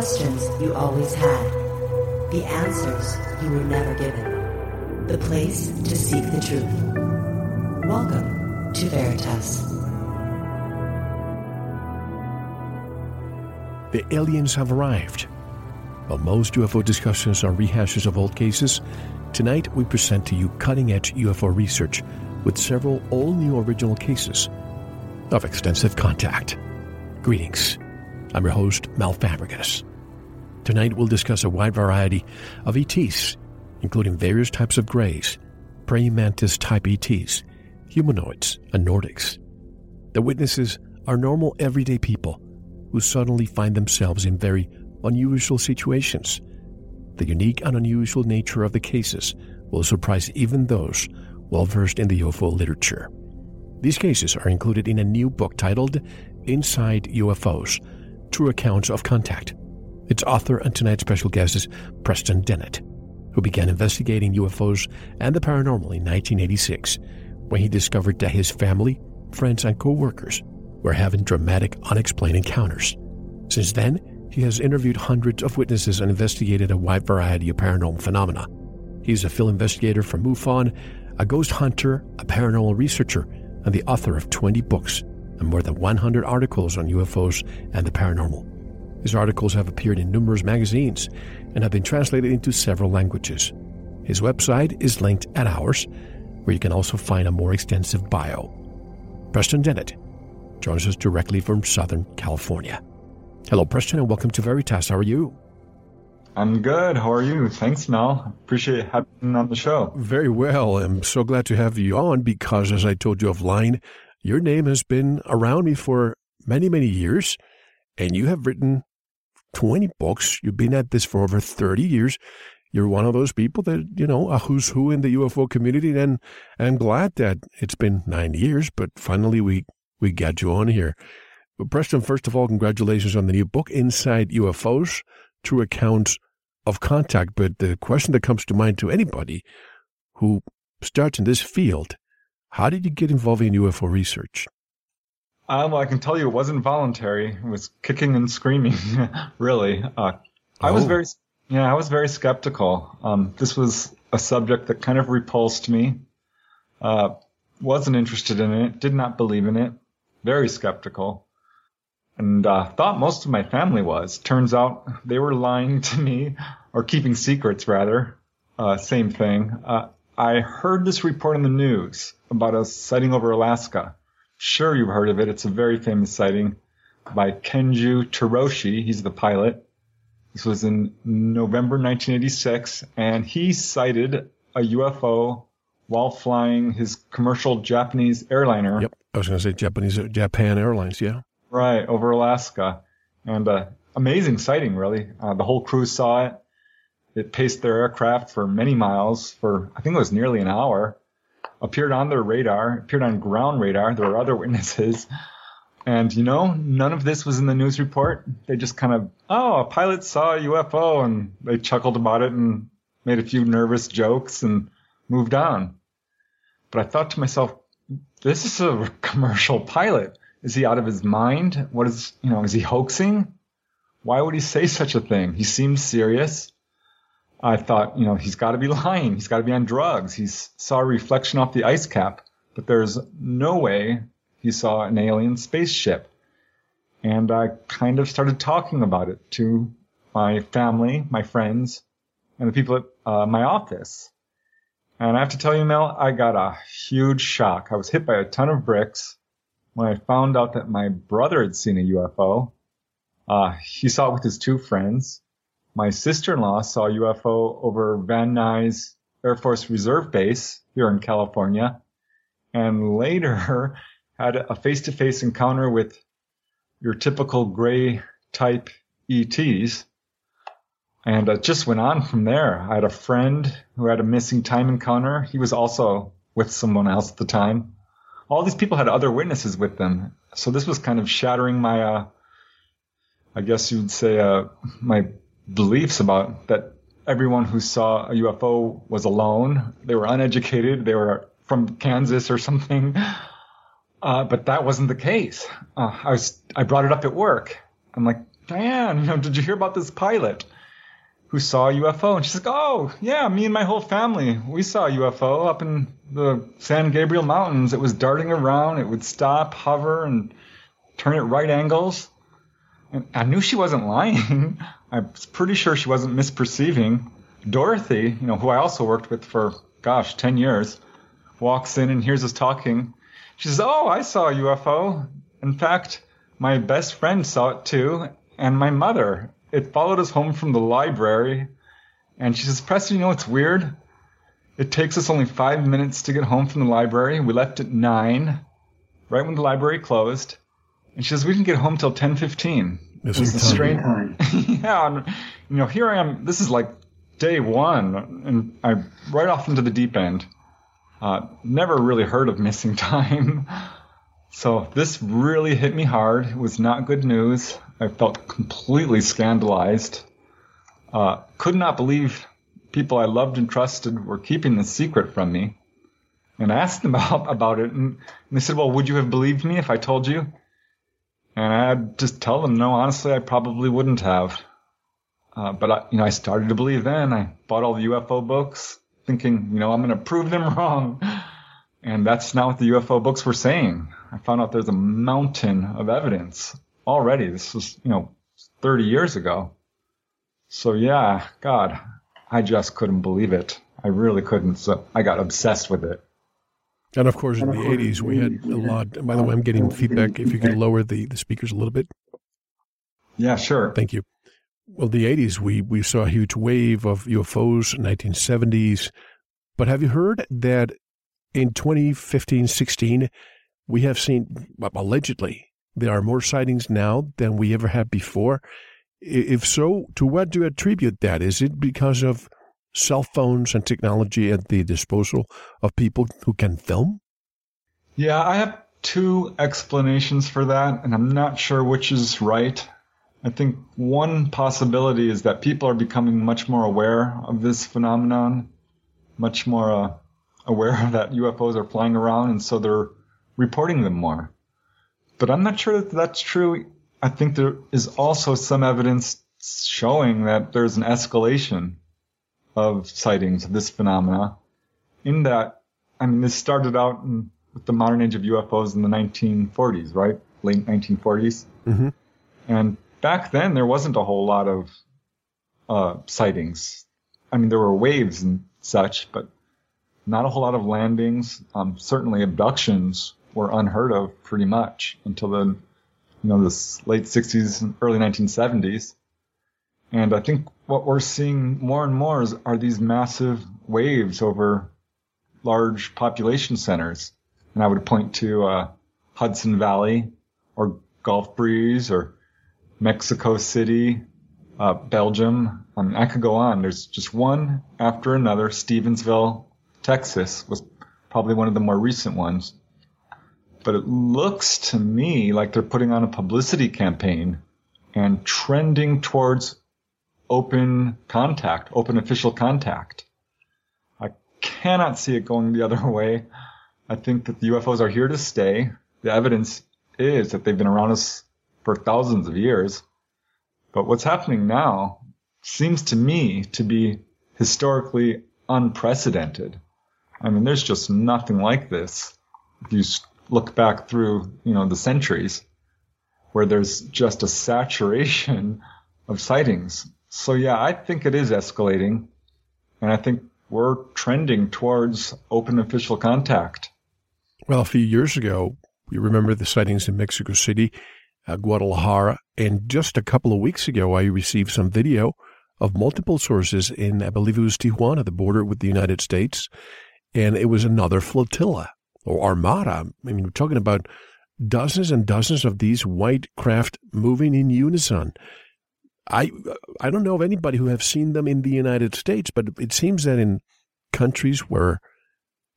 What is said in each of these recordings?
questions you always had, the answers you were never given, the place to seek the truth. Welcome to Veritas. The aliens have arrived. While most UFO discussions are rehashes of old cases, tonight we present to you cutting edge UFO research with several all new original cases of extensive contact. Greetings. I'm your host, Mel Fabregas. Tonight we'll discuss a wide variety of ETs, including various types of greys, praying mantis type ETs, humanoids, and Nordics. The witnesses are normal everyday people who suddenly find themselves in very unusual situations. The unique and unusual nature of the cases will surprise even those well versed in the UFO literature. These cases are included in a new book titled Inside UFOs True Accounts of Contact. Its author and tonight's special guest is Preston Dennett, who began investigating UFOs and the paranormal in 1986 when he discovered that his family, friends, and co workers were having dramatic, unexplained encounters. Since then, he has interviewed hundreds of witnesses and investigated a wide variety of paranormal phenomena. He's a field investigator for MUFON, a ghost hunter, a paranormal researcher, and the author of 20 books and more than 100 articles on UFOs and the paranormal. His articles have appeared in numerous magazines and have been translated into several languages. His website is linked at ours, where you can also find a more extensive bio. Preston Dennett joins us directly from Southern California. Hello, Preston, and welcome to Veritas. How are you? I'm good. How are you? Thanks, Mel. Appreciate having on the show. Very well. I'm so glad to have you on because, as I told you offline, your name has been around me for many, many years, and you have written 20 books. You've been at this for over 30 years. You're one of those people that, you know, a who's who in the UFO community, and I'm glad that it's been nine years, but finally we, we got you on here. But Preston, first of all, congratulations on the new book, Inside UFOs True Accounts of Contact. But the question that comes to mind to anybody who starts in this field how did you get involved in UFO research? Um, well, I can tell you it wasn't voluntary. It was kicking and screaming, really. Uh, I was oh. very, yeah, I was very skeptical. Um, this was a subject that kind of repulsed me. Uh, wasn't interested in it, did not believe in it, very skeptical and uh, thought most of my family was. Turns out they were lying to me, or keeping secrets rather. Uh, same thing. Uh, I heard this report in the news about a sighting over Alaska. Sure, you've heard of it. It's a very famous sighting by Kenju Terauchi. He's the pilot. This was in November 1986, and he sighted a UFO while flying his commercial Japanese airliner. Yep, I was going to say Japanese Japan Airlines. Yeah, right over Alaska, and uh, amazing sighting. Really, uh, the whole crew saw it. It paced their aircraft for many miles for, I think it was nearly an hour, appeared on their radar, appeared on ground radar. There were other witnesses. And, you know, none of this was in the news report. They just kind of, oh, a pilot saw a UFO and they chuckled about it and made a few nervous jokes and moved on. But I thought to myself, this is a commercial pilot. Is he out of his mind? What is, you know, is he hoaxing? Why would he say such a thing? He seems serious. I thought, you know, he's got to be lying. He's got to be on drugs. He saw a reflection off the ice cap, but there's no way he saw an alien spaceship. And I kind of started talking about it to my family, my friends, and the people at uh, my office. And I have to tell you, Mel, I got a huge shock. I was hit by a ton of bricks when I found out that my brother had seen a UFO. Uh, he saw it with his two friends my sister-in-law saw a UFO over Van Nuys Air Force Reserve Base here in California, and later had a face-to-face encounter with your typical gray type ETs. And it just went on from there. I had a friend who had a missing time encounter. He was also with someone else at the time. All these people had other witnesses with them. So this was kind of shattering my, uh, I guess you'd say, uh, my beliefs about that everyone who saw a UFO was alone. They were uneducated. They were from Kansas or something. Uh, but that wasn't the case. Uh, I was, I brought it up at work. I'm like, Diane, you know, did you hear about this pilot who saw a UFO? And she's like, oh, yeah, me and my whole family, we saw a UFO up in the San Gabriel Mountains. It was darting around. It would stop, hover, and turn at right angles. And I knew she wasn't lying. I was pretty sure she wasn't misperceiving. Dorothy, you know, who I also worked with for, gosh, 10 years, walks in and hears us talking. She says, Oh, I saw a UFO. In fact, my best friend saw it too, and my mother. It followed us home from the library. And she says, Preston, you know what's weird? It takes us only five minutes to get home from the library. We left at nine, right when the library closed. And she says, we didn't get home till 10.15. This is a time. strange time. yeah. And, you know, here I am. This is like day one. And I right off into the deep end. Uh, never really heard of missing time. So this really hit me hard. It was not good news. I felt completely scandalized. Uh, could not believe people I loved and trusted were keeping this secret from me. And I asked them about, about it, and, and they said, well, would you have believed me if I told you? And I'd just tell them, no, honestly, I probably wouldn't have. Uh, but I, you know, I started to believe then. I bought all the UFO books, thinking, you know, I'm going to prove them wrong. And that's not what the UFO books were saying. I found out there's a mountain of evidence already. This was, you know, 30 years ago. So yeah, God, I just couldn't believe it. I really couldn't. So I got obsessed with it. And of course, in the 80s, we had a lot. By the way, I'm getting feedback. If you could lower the, the speakers a little bit. Yeah, sure. Thank you. Well, the 80s, we, we saw a huge wave of UFOs, 1970s. But have you heard that in 2015 16, we have seen, allegedly, there are more sightings now than we ever had before? If so, to what do you attribute that? Is it because of cell phones and technology at the disposal of people who can film? Yeah, I have two explanations for that, and I'm not sure which is right. I think one possibility is that people are becoming much more aware of this phenomenon, much more uh, aware that UFOs are flying around, and so they're reporting them more. But I'm not sure that that's true. I think there is also some evidence showing that there's an escalation of sightings of this phenomena. In that, I mean, this started out in, with the modern age of UFOs in the 1940s, right? Late 1940s. Mm-hmm. And back then, there wasn't a whole lot of uh, sightings. I mean, there were waves and such, but not a whole lot of landings. Um, certainly, abductions were unheard of pretty much until the, you know, the late 60s and early 1970s. And I think what we're seeing more and more is, are these massive waves over large population centers. And I would point to uh, Hudson Valley or Gulf Breeze or Mexico City, uh, Belgium. I mean, I could go on. There's just one after another. Stephenville, Texas was probably one of the more recent ones. But it looks to me like they're putting on a publicity campaign and trending towards open contact, open official contact. I cannot see it going the other way. I think that the UFOs are here to stay. The evidence is that they've been around us for thousands of years. But what's happening now seems to me to be historically unprecedented. I mean, there's just nothing like this. If you look back through, you know, the centuries where there's just a saturation of sightings. So yeah, I think it is escalating and I think we're trending towards open official contact. Well, a few years ago, you remember the sightings in Mexico City, uh, Guadalajara, and just a couple of weeks ago, I received some video of multiple sources in, I believe it was Tijuana, the border with the United States, and it was another flotilla or armada. I mean, we're talking about dozens and dozens of these white craft moving in unison. I I don't know of anybody who have seen them in the United States, but it seems that in countries where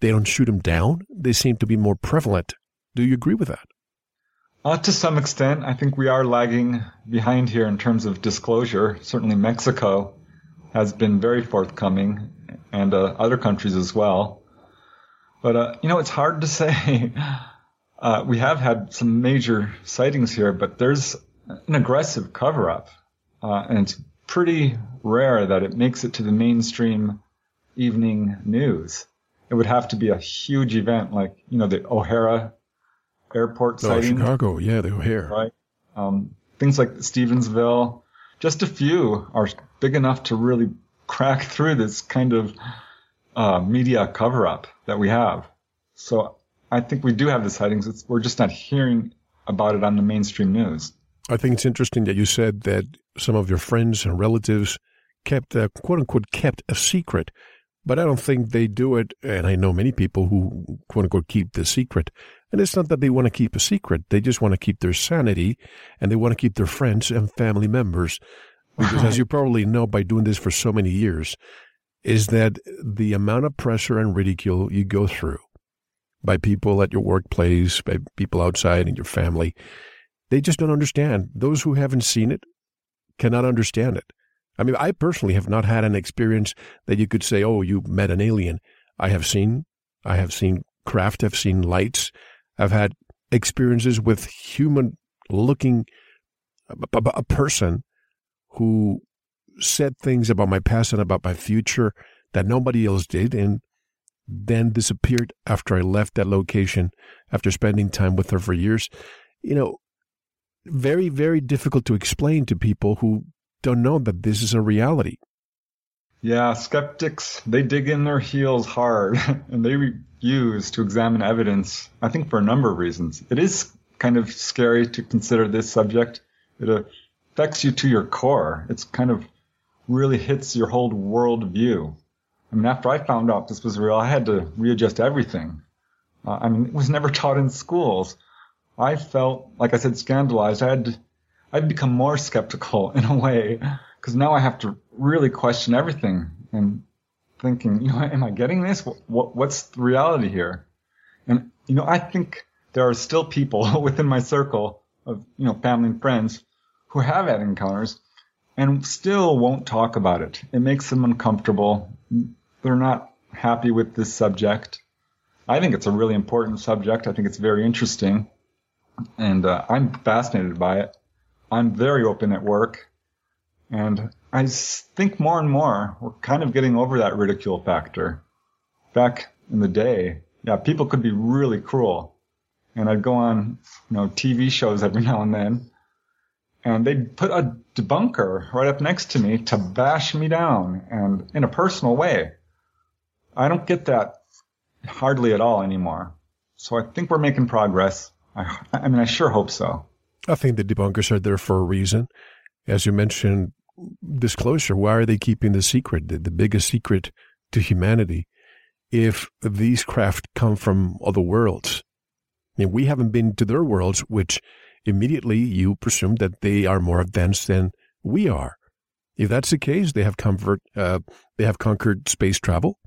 they don't shoot them down, they seem to be more prevalent. Do you agree with that? Uh, to some extent, I think we are lagging behind here in terms of disclosure. Certainly, Mexico has been very forthcoming, and uh, other countries as well. But uh, you know, it's hard to say. Uh, we have had some major sightings here, but there's an aggressive cover up. Uh, and it's pretty rare that it makes it to the mainstream evening news. It would have to be a huge event like, you know, the O'Hare airport Oh, sighting. Chicago. Yeah, the O'Hare. Right. Um, things like Stephenville, just a few are big enough to really crack through this kind of uh, media cover up that we have. So I think we do have the sightings. It's, we're just not hearing about it on the mainstream news. I think it's interesting that you said that some of your friends and relatives kept, uh, quote unquote, kept a secret. But I don't think they do it. And I know many people who, quote unquote, keep the secret. And it's not that they want to keep a secret. They just want to keep their sanity and they want to keep their friends and family members. Because as you probably know by doing this for so many years, is that the amount of pressure and ridicule you go through by people at your workplace, by people outside in your family, they just don't understand. Those who haven't seen it cannot understand it. I mean, I personally have not had an experience that you could say, "Oh, you met an alien." I have seen, I have seen craft, I've seen lights, I've had experiences with human-looking a, a, a person who said things about my past and about my future that nobody else did, and then disappeared after I left that location after spending time with her for years. You know, very, very difficult to explain to people who don't know that this is a reality. Yeah, skeptics, they dig in their heels hard and they refuse to examine evidence, I think for a number of reasons. It is kind of scary to consider this subject. It affects you to your core. It's kind of really hits your whole world view. I mean, after I found out this was real, I had to readjust everything. Uh, I mean, it was never taught in schools. I felt, like I said, scandalized. I had, I'd become more skeptical in a way because now I have to really question everything and thinking, you know, am I getting this? What, what, what's the reality here? And, you know, I think there are still people within my circle of, you know, family and friends who have had encounters and still won't talk about it. It makes them uncomfortable. They're not happy with this subject. I think it's a really important subject. I think it's very interesting and uh, I'm fascinated by it. I'm very open at work and I think more and more we're kind of getting over that ridicule factor. Back in the day, yeah, people could be really cruel. And I'd go on, you know, TV shows every now and then and they'd put a debunker right up next to me to bash me down and in a personal way. I don't get that hardly at all anymore. So I think we're making progress. I, I mean, I sure hope so. I think the debunkers are there for a reason. As you mentioned, disclosure. Why are they keeping the secret, the, the biggest secret to humanity? If these craft come from other worlds, I mean, we haven't been to their worlds, which immediately you presume that they are more advanced than we are. If that's the case, they have comfort. Uh, they have conquered space travel.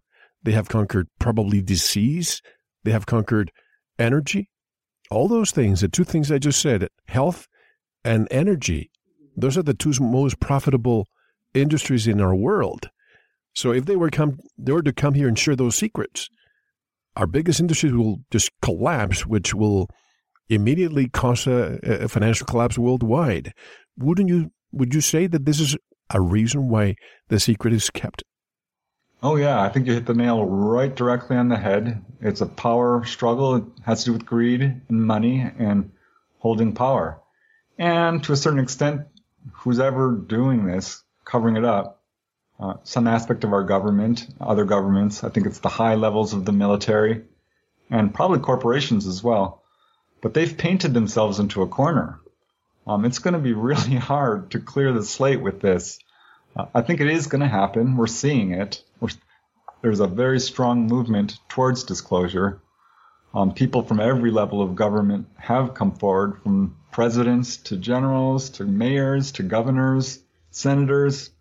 They have conquered probably disease. They have conquered energy. All those things, the two things I just said, health and energy, those are the two most profitable industries in our world. So if they were come, they were to come here and share those secrets, our biggest industries will just collapse, which will immediately cause a, a financial collapse worldwide. Wouldn't you? Would you say that this is a reason why the secret is kept? Oh yeah, I think you hit the nail right directly on the head. It's a power struggle. It has to do with greed and money and holding power. And to a certain extent, who's ever doing this, covering it up, uh, some aspect of our government, other governments, I think it's the high levels of the military and probably corporations as well. But they've painted themselves into a corner. Um, it's going to be really hard to clear the slate with this. I think it is going to happen. We're seeing it. We're, there's a very strong movement towards disclosure. Um, people from every level of government have come forward, from presidents to generals to mayors to governors, senators,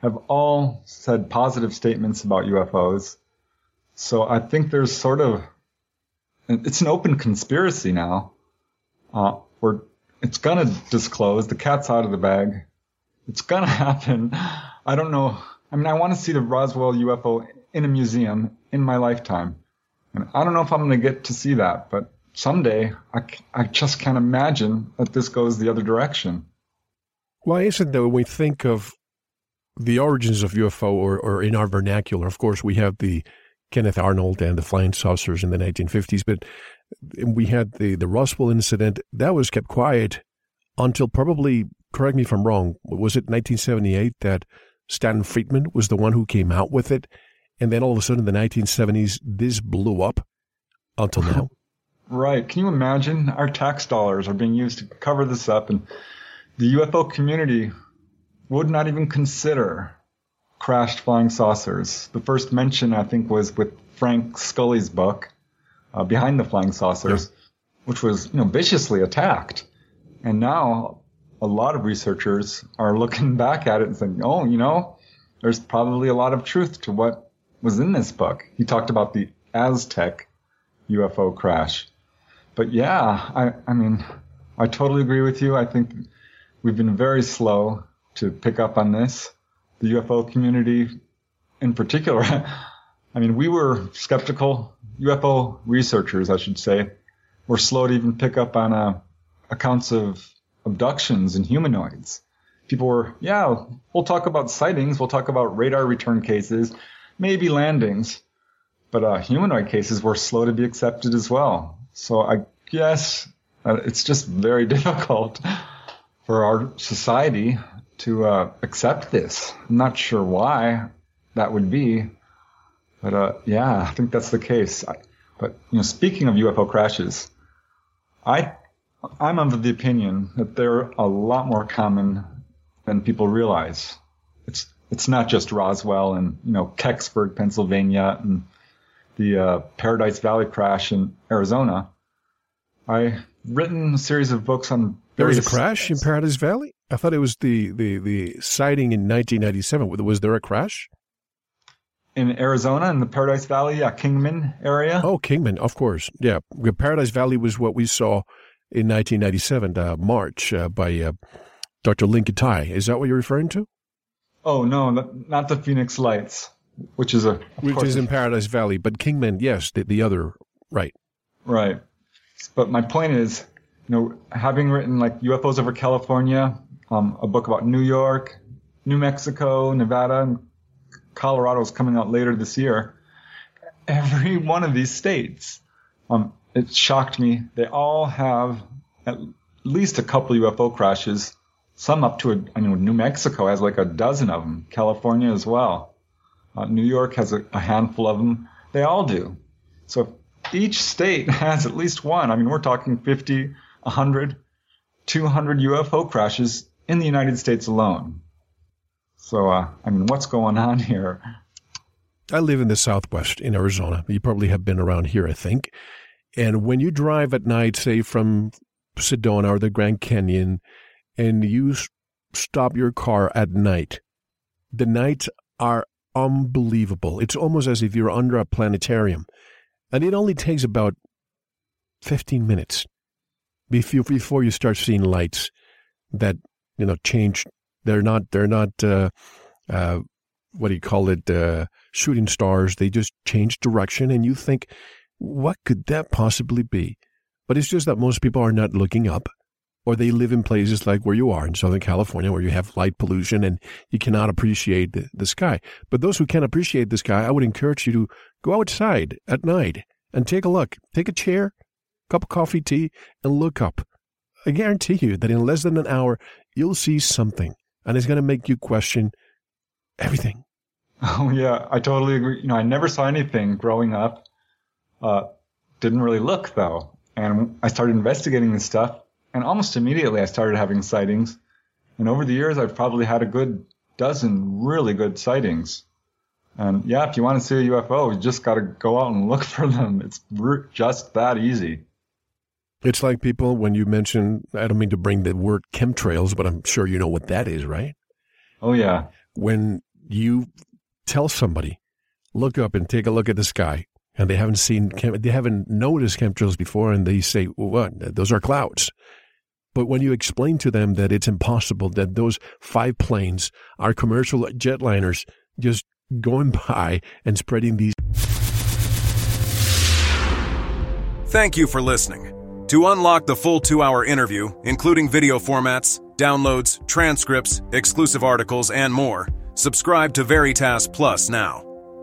have all said positive statements about UFOs. So I think there's sort of it's an open conspiracy now. Uh, we're it's gonna disclose. The cat's out of the bag. It's gonna happen. I don't know. I mean, I want to see the Roswell UFO in a museum in my lifetime. And I don't know if I'm going to get to see that, but someday I, I just can't imagine that this goes the other direction. Why is it that when we think of the origins of UFO, or, or in our vernacular, of course, we have the Kenneth Arnold and the flying saucers in the 1950s, but we had the, the Roswell incident. That was kept quiet until probably, correct me if I'm wrong, was it 1978 that Stanton Friedman was the one who came out with it? And then all of a sudden in the 1970s, this blew up until now. Right. Can you imagine? Our tax dollars are being used to cover this up, and the UFO community would not even consider crashed flying saucers. The first mention, I think, was with Frank Scully's book, uh, Behind the Flying Saucers, yeah. which was, you know, viciously attacked. And now a lot of researchers are looking back at it and saying, oh, you know, there's probably a lot of truth to what was in this book. He talked about the Aztec UFO crash. But yeah, I, I mean, I totally agree with you. I think we've been very slow to pick up on this. The UFO community in particular. I mean, we were skeptical. UFO researchers, I should say, were slow to even pick up on uh, accounts of abductions and humanoids. People were, yeah, we'll talk about sightings, we'll talk about radar return cases, maybe landings, but uh, humanoid cases were slow to be accepted as well. So I guess uh, it's just very difficult for our society to uh, accept this. I'm not sure why that would be, but uh, yeah, I think that's the case. I, but you know, speaking of UFO crashes, I I'm of the opinion that they're a lot more common than people realize. It's it's not just Roswell and you know Kecksburg, Pennsylvania, and the uh, Paradise Valley crash in Arizona. I've written a series of books on. There was a crash in Paradise Valley. I thought it was the the the sighting in 1997. Was there a crash? In Arizona, in the Paradise Valley, yeah, Kingman area. Oh, Kingman, of course. Yeah, Paradise Valley was what we saw in 1997, uh, March, uh, by uh, Dr. Lynne Kitei. Is that what you're referring to? Oh no, not the Phoenix Lights, which is a which is in Paradise Valley, but Kingman, yes, the, the other, right? Right. But my point is, you know, having written like UFOs over California, um, a book about New York, New Mexico, Nevada, and Colorado is coming out later this year. Every one of these states, um, it shocked me. They all have at least a couple UFO crashes. Some up to a, I mean, New Mexico has like a dozen of them. California as well. Uh, New York has a, a handful of them. They all do. So each state has at least one. I mean, we're talking 50, 100, 200 UFO crashes in the United States alone. So, uh, I mean, what's going on here? I live in the Southwest in Arizona. You probably have been around here, I think. And when you drive at night, say from Sedona or the Grand Canyon, and you stop your car at night, the nights are unbelievable. It's almost as if you're under a planetarium. And it only takes about 15 minutes before you start seeing lights that, you know, change. They're not, they're not, uh, uh, what do you call it, uh, shooting stars. They just change direction and you think, what could that possibly be? But it's just that most people are not looking up, or they live in places like where you are in Southern California, where you have light pollution and you cannot appreciate the, the sky. But those who can appreciate the sky, I would encourage you to go outside at night and take a look. Take a chair, cup of coffee, tea, and look up. I guarantee you that in less than an hour, you'll see something, and it's going to make you question everything. Oh, yeah, I totally agree. You know, I never saw anything growing up uh, didn't really look though. And I started investigating this stuff, and almost immediately I started having sightings. And over the years, I've probably had a good dozen really good sightings. And yeah, if you want to see a UFO, you just got to go out and look for them. It's just that easy. It's like people, when you mention, I don't mean to bring the word chemtrails, but I'm sure you know what that is, right? Oh, yeah. When you tell somebody, look up and take a look at the sky, and they haven't seen, they haven't noticed chemtrails before, and they say, well, what? Those are clouds. But when you explain to them that it's impossible, that those five planes are commercial jetliners just going by and spreading these. Thank you for listening. To unlock the full two hour interview, including video formats, downloads, transcripts, exclusive articles, and more, subscribe to Veritas Plus now.